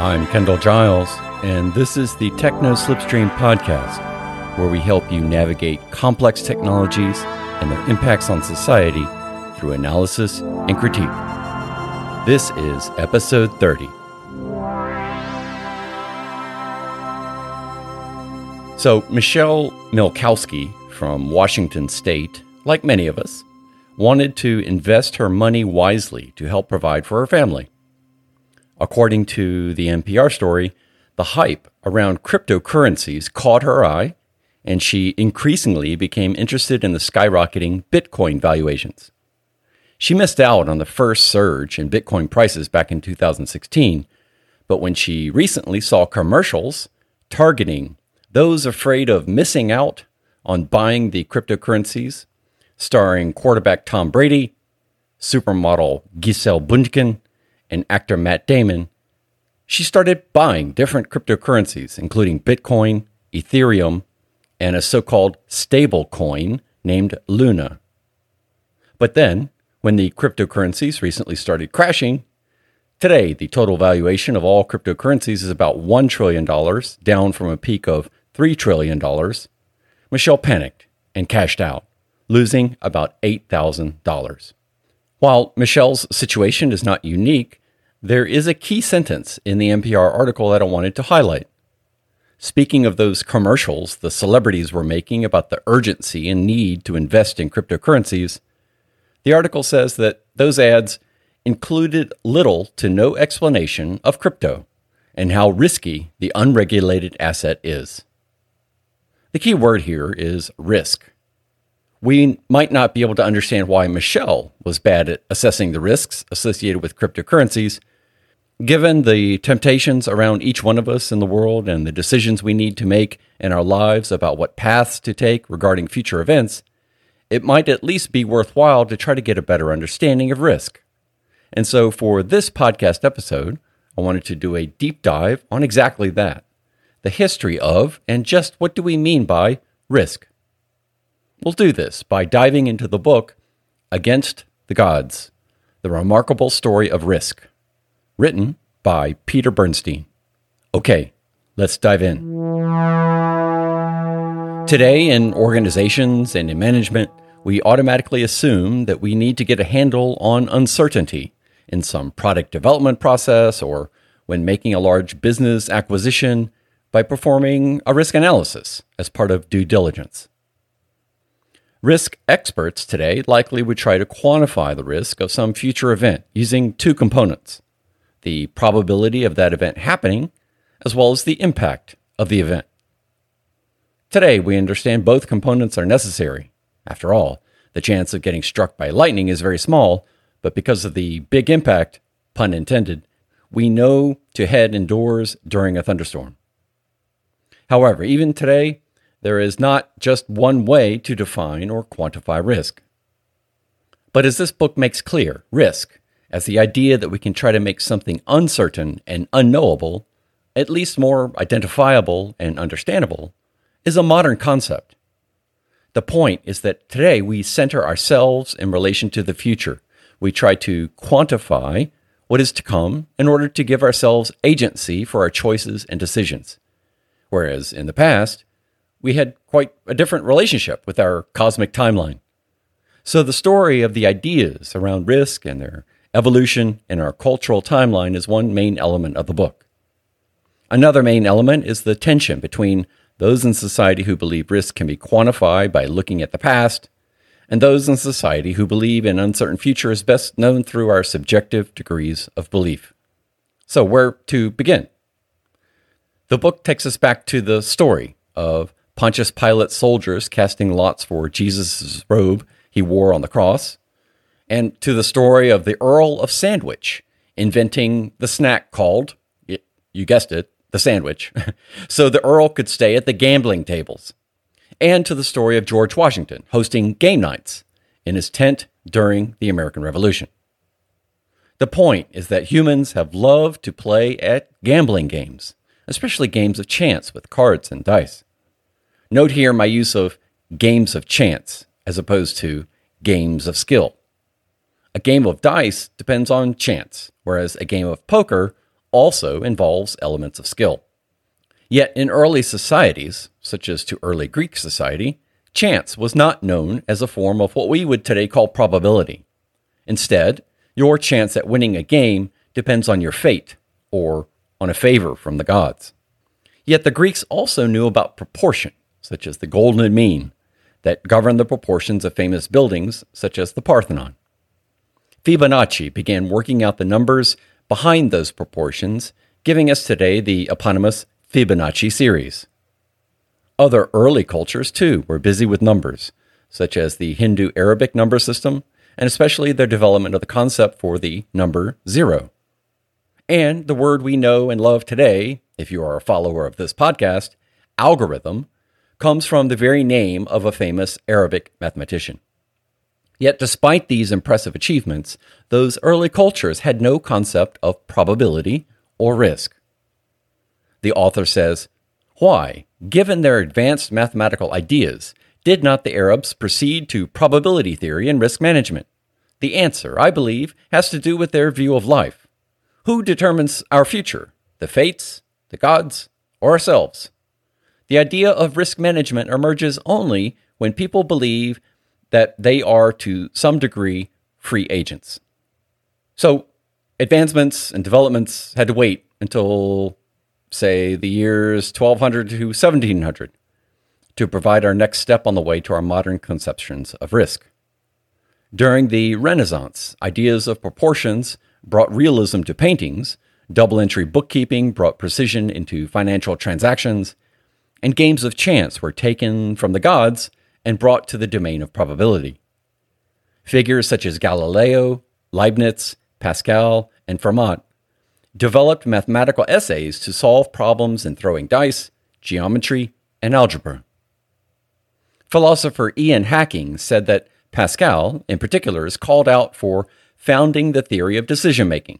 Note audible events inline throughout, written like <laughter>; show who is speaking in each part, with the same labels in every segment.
Speaker 1: I'm Kendall Giles, and this is the Techno Slipstream podcast, where we help you navigate complex technologies and their impacts on society through analysis and critique. This is episode 30. So, Michelle Milkowski from Washington State, like many of us, wanted to invest her money wisely to help provide for her family. According to the NPR story, the hype around cryptocurrencies caught her eye, and she increasingly became interested in the skyrocketing Bitcoin valuations. She missed out on the first surge in Bitcoin prices back in 2016, but when she recently saw commercials targeting those afraid of missing out on buying the cryptocurrencies, starring quarterback Tom Brady, supermodel Gisele Bündchen, and actor Matt Damon, she started buying different cryptocurrencies, including Bitcoin, Ethereum, and a so called stable coin named Luna. But then, when the cryptocurrencies recently started crashing, today the total valuation of all cryptocurrencies is about $1 trillion, down from a peak of $3 trillion. Michelle panicked and cashed out, losing about $8,000. While Michelle's situation is not unique, there is a key sentence in the NPR article that I wanted to highlight. Speaking of those commercials the celebrities were making about the urgency and need to invest in cryptocurrencies, the article says that those ads included little to no explanation of crypto and how risky the unregulated asset is. The key word here is risk. We might not be able to understand why Michelle was bad at assessing the risks associated with cryptocurrencies. Given the temptations around each one of us in the world and the decisions we need to make in our lives about what paths to take regarding future events, it might at least be worthwhile to try to get a better understanding of risk. And so, for this podcast episode, I wanted to do a deep dive on exactly that the history of, and just what do we mean by risk. We'll do this by diving into the book Against the Gods The Remarkable Story of Risk, written by Peter Bernstein. Okay, let's dive in. Today, in organizations and in management, we automatically assume that we need to get a handle on uncertainty in some product development process or when making a large business acquisition by performing a risk analysis as part of due diligence. Risk experts today likely would try to quantify the risk of some future event using two components the probability of that event happening, as well as the impact of the event. Today, we understand both components are necessary. After all, the chance of getting struck by lightning is very small, but because of the big impact, pun intended, we know to head indoors during a thunderstorm. However, even today, there is not just one way to define or quantify risk. But as this book makes clear, risk, as the idea that we can try to make something uncertain and unknowable, at least more identifiable and understandable, is a modern concept. The point is that today we center ourselves in relation to the future. We try to quantify what is to come in order to give ourselves agency for our choices and decisions. Whereas in the past, we had quite a different relationship with our cosmic timeline. So the story of the ideas around risk and their evolution in our cultural timeline is one main element of the book. Another main element is the tension between those in society who believe risk can be quantified by looking at the past, and those in society who believe an uncertain future is best known through our subjective degrees of belief. So, where to begin? The book takes us back to the story of Pontius Pilate's soldiers casting lots for Jesus' robe he wore on the cross, and to the story of the Earl of Sandwich inventing the snack called, you guessed it, the sandwich, <laughs> so the Earl could stay at the gambling tables, and to the story of George Washington hosting game nights in his tent during the American Revolution. The point is that humans have loved to play at gambling games especially games of chance with cards and dice. Note here my use of games of chance as opposed to games of skill. A game of dice depends on chance, whereas a game of poker also involves elements of skill. Yet in early societies, such as to early Greek society, chance was not known as a form of what we would today call probability. Instead, your chance at winning a game depends on your fate or on a favor from the gods. Yet the Greeks also knew about proportion, such as the golden mean, that govern the proportions of famous buildings, such as the Parthenon. Fibonacci began working out the numbers behind those proportions, giving us today the eponymous Fibonacci series. Other early cultures, too, were busy with numbers, such as the Hindu Arabic number system, and especially their development of the concept for the number zero. And the word we know and love today, if you are a follower of this podcast, algorithm, comes from the very name of a famous Arabic mathematician. Yet, despite these impressive achievements, those early cultures had no concept of probability or risk. The author says, Why, given their advanced mathematical ideas, did not the Arabs proceed to probability theory and risk management? The answer, I believe, has to do with their view of life. Who determines our future? The fates, the gods, or ourselves? The idea of risk management emerges only when people believe that they are to some degree free agents. So advancements and developments had to wait until, say, the years 1200 to 1700 to provide our next step on the way to our modern conceptions of risk. During the Renaissance, ideas of proportions brought realism to paintings, double entry bookkeeping brought precision into financial transactions, and games of chance were taken from the gods and brought to the domain of probability. Figures such as Galileo, Leibniz, Pascal, and Fermat developed mathematical essays to solve problems in throwing dice, geometry, and algebra. Philosopher Ian Hacking said that Pascal, in particular, is called out for founding the theory of decision making,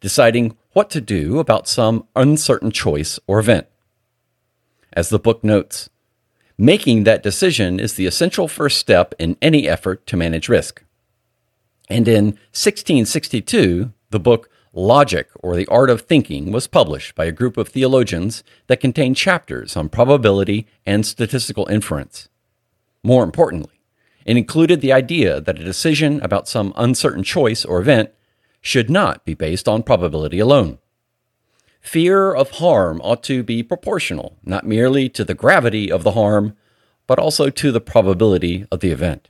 Speaker 1: deciding what to do about some uncertain choice or event. As the book notes, Making that decision is the essential first step in any effort to manage risk. And in 1662, the book Logic or the Art of Thinking was published by a group of theologians that contained chapters on probability and statistical inference. More importantly, it included the idea that a decision about some uncertain choice or event should not be based on probability alone. Fear of harm ought to be proportional, not merely to the gravity of the harm, but also to the probability of the event.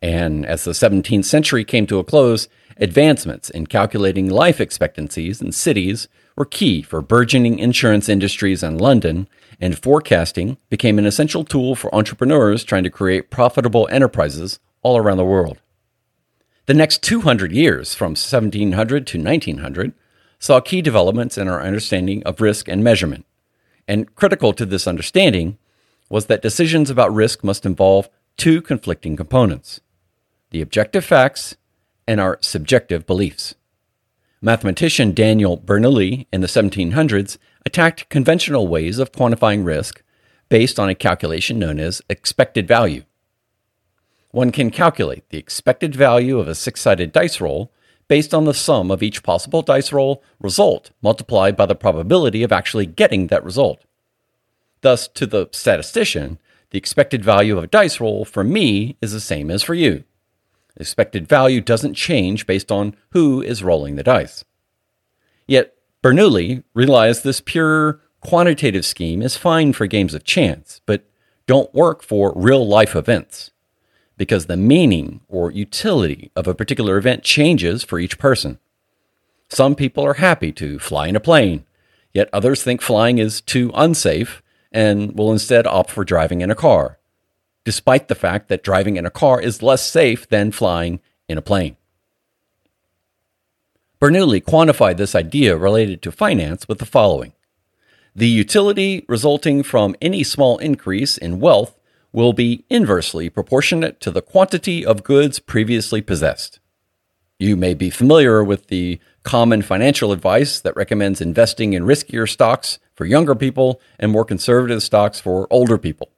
Speaker 1: And as the 17th century came to a close, advancements in calculating life expectancies in cities were key for burgeoning insurance industries in London, and forecasting became an essential tool for entrepreneurs trying to create profitable enterprises all around the world. The next 200 years, from 1700 to 1900, saw key developments in our understanding of risk and measurement. And critical to this understanding was that decisions about risk must involve two conflicting components the objective facts and our subjective beliefs. Mathematician Daniel Bernoulli in the 1700s attacked conventional ways of quantifying risk based on a calculation known as expected value. One can calculate the expected value of a six sided dice roll based on the sum of each possible dice roll result multiplied by the probability of actually getting that result. Thus, to the statistician, the expected value of a dice roll for me is the same as for you. The expected value doesn't change based on who is rolling the dice. Yet, Bernoulli realized this pure quantitative scheme is fine for games of chance, but don't work for real life events because the meaning or utility of a particular event changes for each person. Some people are happy to fly in a plane, yet others think flying is too unsafe and will instead opt for driving in a car, despite the fact that driving in a car is less safe than flying in a plane. Bernoulli quantified this idea related to finance with the following The utility resulting from any small increase in wealth will be inversely proportionate to the quantity of goods previously possessed. You may be familiar with the common financial advice that recommends investing in riskier stocks for younger people and more conservative stocks for older people.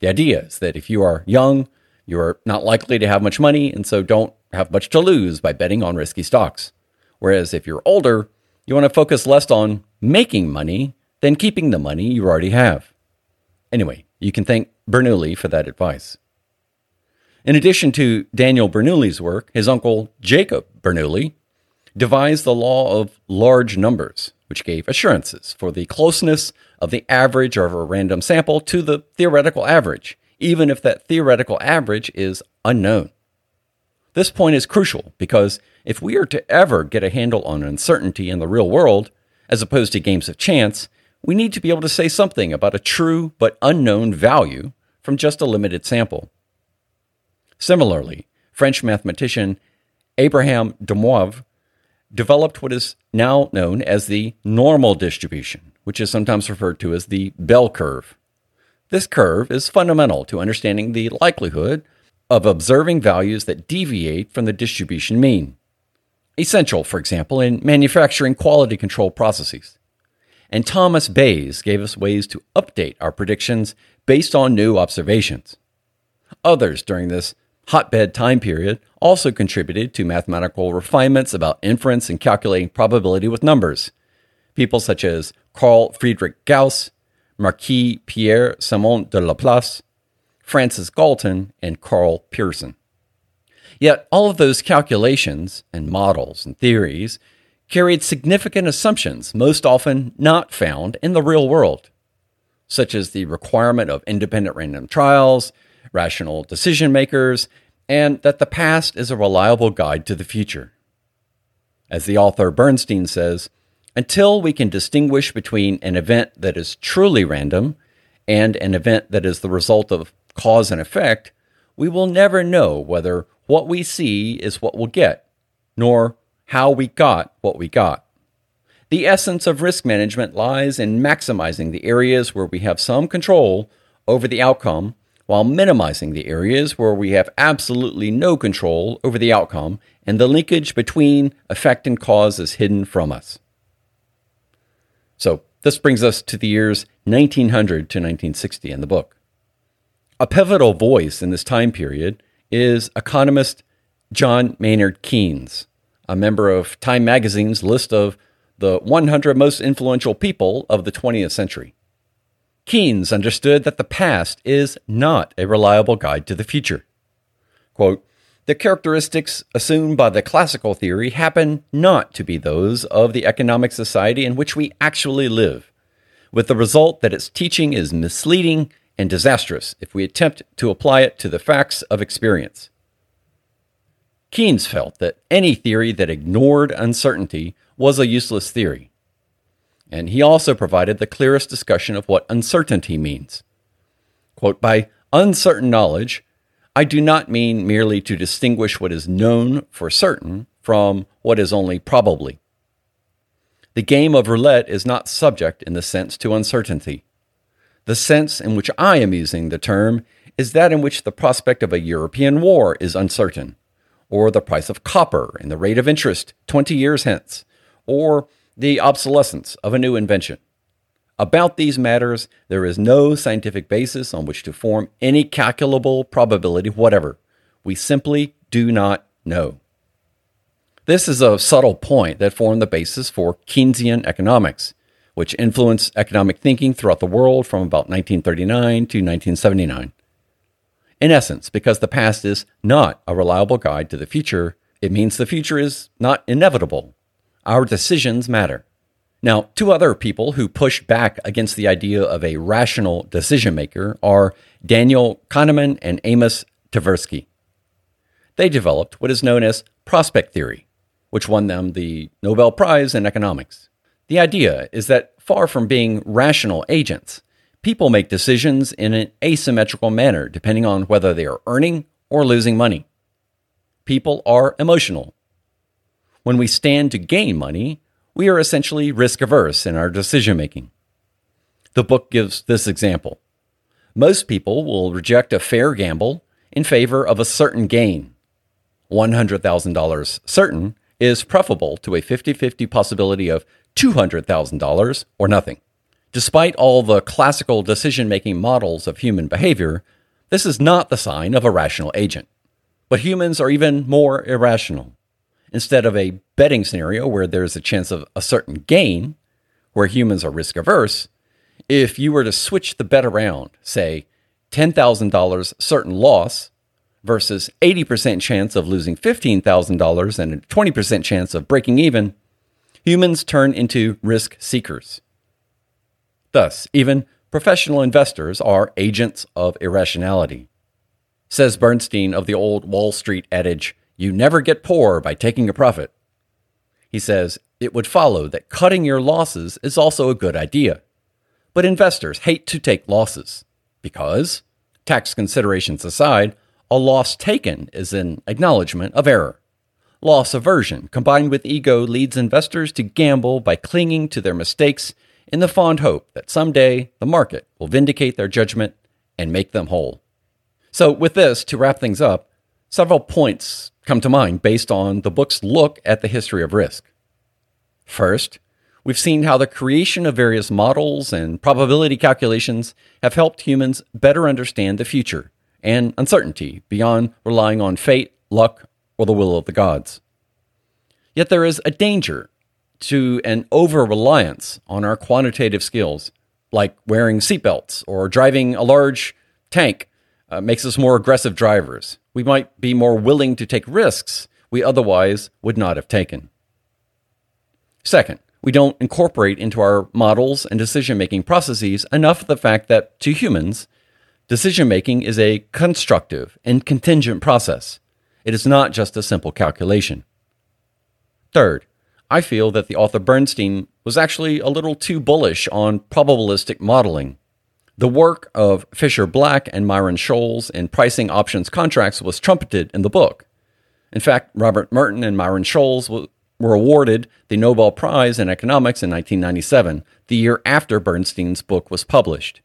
Speaker 1: The idea is that if you are young, you are not likely to have much money and so don't have much to lose by betting on risky stocks. Whereas if you're older, You want to focus less on making money than keeping the money you already have. Anyway, you can thank Bernoulli for that advice. In addition to Daniel Bernoulli's work, his uncle Jacob Bernoulli devised the law of large numbers, which gave assurances for the closeness of the average of a random sample to the theoretical average, even if that theoretical average is unknown. This point is crucial because if we are to ever get a handle on uncertainty in the real world, as opposed to games of chance, we need to be able to say something about a true but unknown value from just a limited sample. Similarly, French mathematician Abraham de Moivre developed what is now known as the normal distribution, which is sometimes referred to as the bell curve. This curve is fundamental to understanding the likelihood of observing values that deviate from the distribution mean. Essential, for example, in manufacturing quality control processes. And Thomas Bayes gave us ways to update our predictions based on new observations. Others during this hotbed time period also contributed to mathematical refinements about inference and calculating probability with numbers. People such as Carl Friedrich Gauss, Marquis Pierre Simon de Laplace, Francis Galton, and Karl Pearson. Yet all of those calculations and models and theories carried significant assumptions, most often not found in the real world, such as the requirement of independent random trials, rational decision makers, and that the past is a reliable guide to the future. As the author Bernstein says, until we can distinguish between an event that is truly random and an event that is the result of cause and effect, we will never know whether what we see is what we'll get, nor how we got what we got. The essence of risk management lies in maximizing the areas where we have some control over the outcome while minimizing the areas where we have absolutely no control over the outcome and the linkage between effect and cause is hidden from us. So, this brings us to the years 1900 to 1960 in the book. A pivotal voice in this time period is economist John Maynard Keynes, a member of Time magazine's list of the 100 most influential people of the 20th century. Keynes understood that the past is not a reliable guide to the future. Quote, the characteristics assumed by the classical theory happen not to be those of the economic society in which we actually live, with the result that its teaching is misleading and disastrous if we attempt to apply it to the facts of experience. Keynes felt that any theory that ignored uncertainty was a useless theory and he also provided the clearest discussion of what uncertainty means. Quote, By uncertain knowledge, I do not mean merely to distinguish what is known for certain from what is only probably. The game of roulette is not subject in the sense to uncertainty. The sense in which I am using the term is that in which the prospect of a European war is uncertain, or the price of copper and the rate of interest 20 years hence, or the obsolescence of a new invention. About these matters, there is no scientific basis on which to form any calculable probability whatever. We simply do not know. This is a subtle point that formed the basis for Keynesian economics, which influenced economic thinking throughout the world from about 1939 to 1979. In essence, because the past is not a reliable guide to the future, it means the future is not inevitable our decisions matter. Now, two other people who push back against the idea of a rational decision maker are Daniel Kahneman and Amos Tversky. They developed what is known as prospect theory, which won them the Nobel Prize in economics. The idea is that far from being rational agents, people make decisions in an asymmetrical manner depending on whether they are earning or losing money. People are emotional when we stand to gain money, we are essentially risk averse in our decision making. The book gives this example. Most people will reject a fair gamble in favor of a certain gain. $100,000 certain is preferable to a 50 50 possibility of $200,000 or nothing. Despite all the classical decision making models of human behavior, this is not the sign of a rational agent. But humans are even more irrational. instead of a betting scenario where there's a chance of a certain gain, where humans are risk averse, if you were to switch the bet around, say $10,000 certain loss versus 80% chance of losing $15,000 and a 20% chance of breaking even, humans turn into risk seekers. Thus, even professional investors are agents of irrationality. Says Bernstein of the old Wall Street adage, you never get poor by taking a profit. He says, it would follow that cutting your losses is also a good idea. But investors hate to take losses because, tax considerations aside, a loss taken is an acknowledgement of error. Loss aversion combined with ego leads investors to gamble by clinging to their mistakes in the fond hope that someday the market will vindicate their judgment and make them whole. So, with this, to wrap things up, several points come to mind based on the book's look at the history of risk. First, we've seen how the creation of various models and probability calculations have helped humans better understand the future and uncertainty beyond relying on fate, luck, or the will of the gods. Yet there is a danger to an over reliance on our quantitative skills, like wearing seatbelts or driving a large tank uh, makes us more aggressive drivers. We might be more willing to take risks we otherwise would not have taken. Second, we don't incorporate into our models and decision making processes enough the fact that to humans, decision making is a constructive and contingent process. It is not just a simple calculation. Third, I feel that the author Bernstein was actually a little too bullish on probabilistic modeling. The work of Fischer Black and Myron Scholes in pricing options contracts was trumpeted in the book. In fact, Robert Merton and Myron Scholes were awarded the Nobel Prize in Economics in 1997, the year after Bernstein's book was published.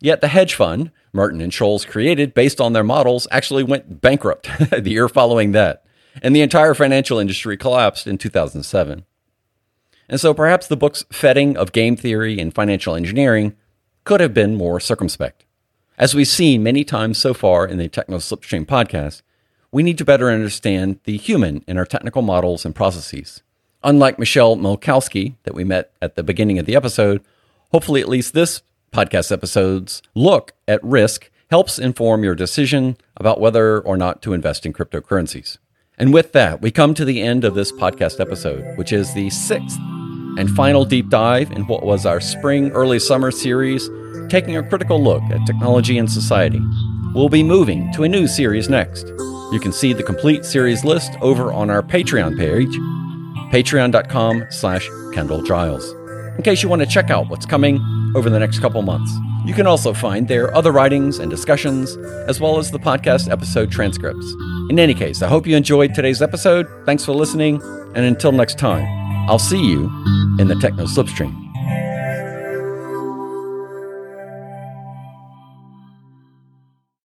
Speaker 1: Yet the hedge fund Merton and Scholes created based on their models actually went bankrupt <laughs> the year following that and the entire financial industry collapsed in 2007. And so perhaps the book's fetting of game theory and financial engineering could have been more circumspect. As we've seen many times so far in the Techno Slipstream podcast, we need to better understand the human in our technical models and processes. Unlike Michelle Milkowski that we met at the beginning of the episode, hopefully at least this podcast episode's look at risk helps inform your decision about whether or not to invest in cryptocurrencies. And with that, we come to the end of this podcast episode, which is the sixth and final deep dive in what was our spring early summer series, taking a critical look at technology and society. We'll be moving to a new series next. You can see the complete series list over on our Patreon page, patreon.com slash Kendall Giles, in case you want to check out what's coming over the next couple months. You can also find there other writings and discussions, as well as the podcast episode transcripts. In any case, I hope you enjoyed today's episode. Thanks for listening, and until next time, I'll see you in the Techno Slipstream.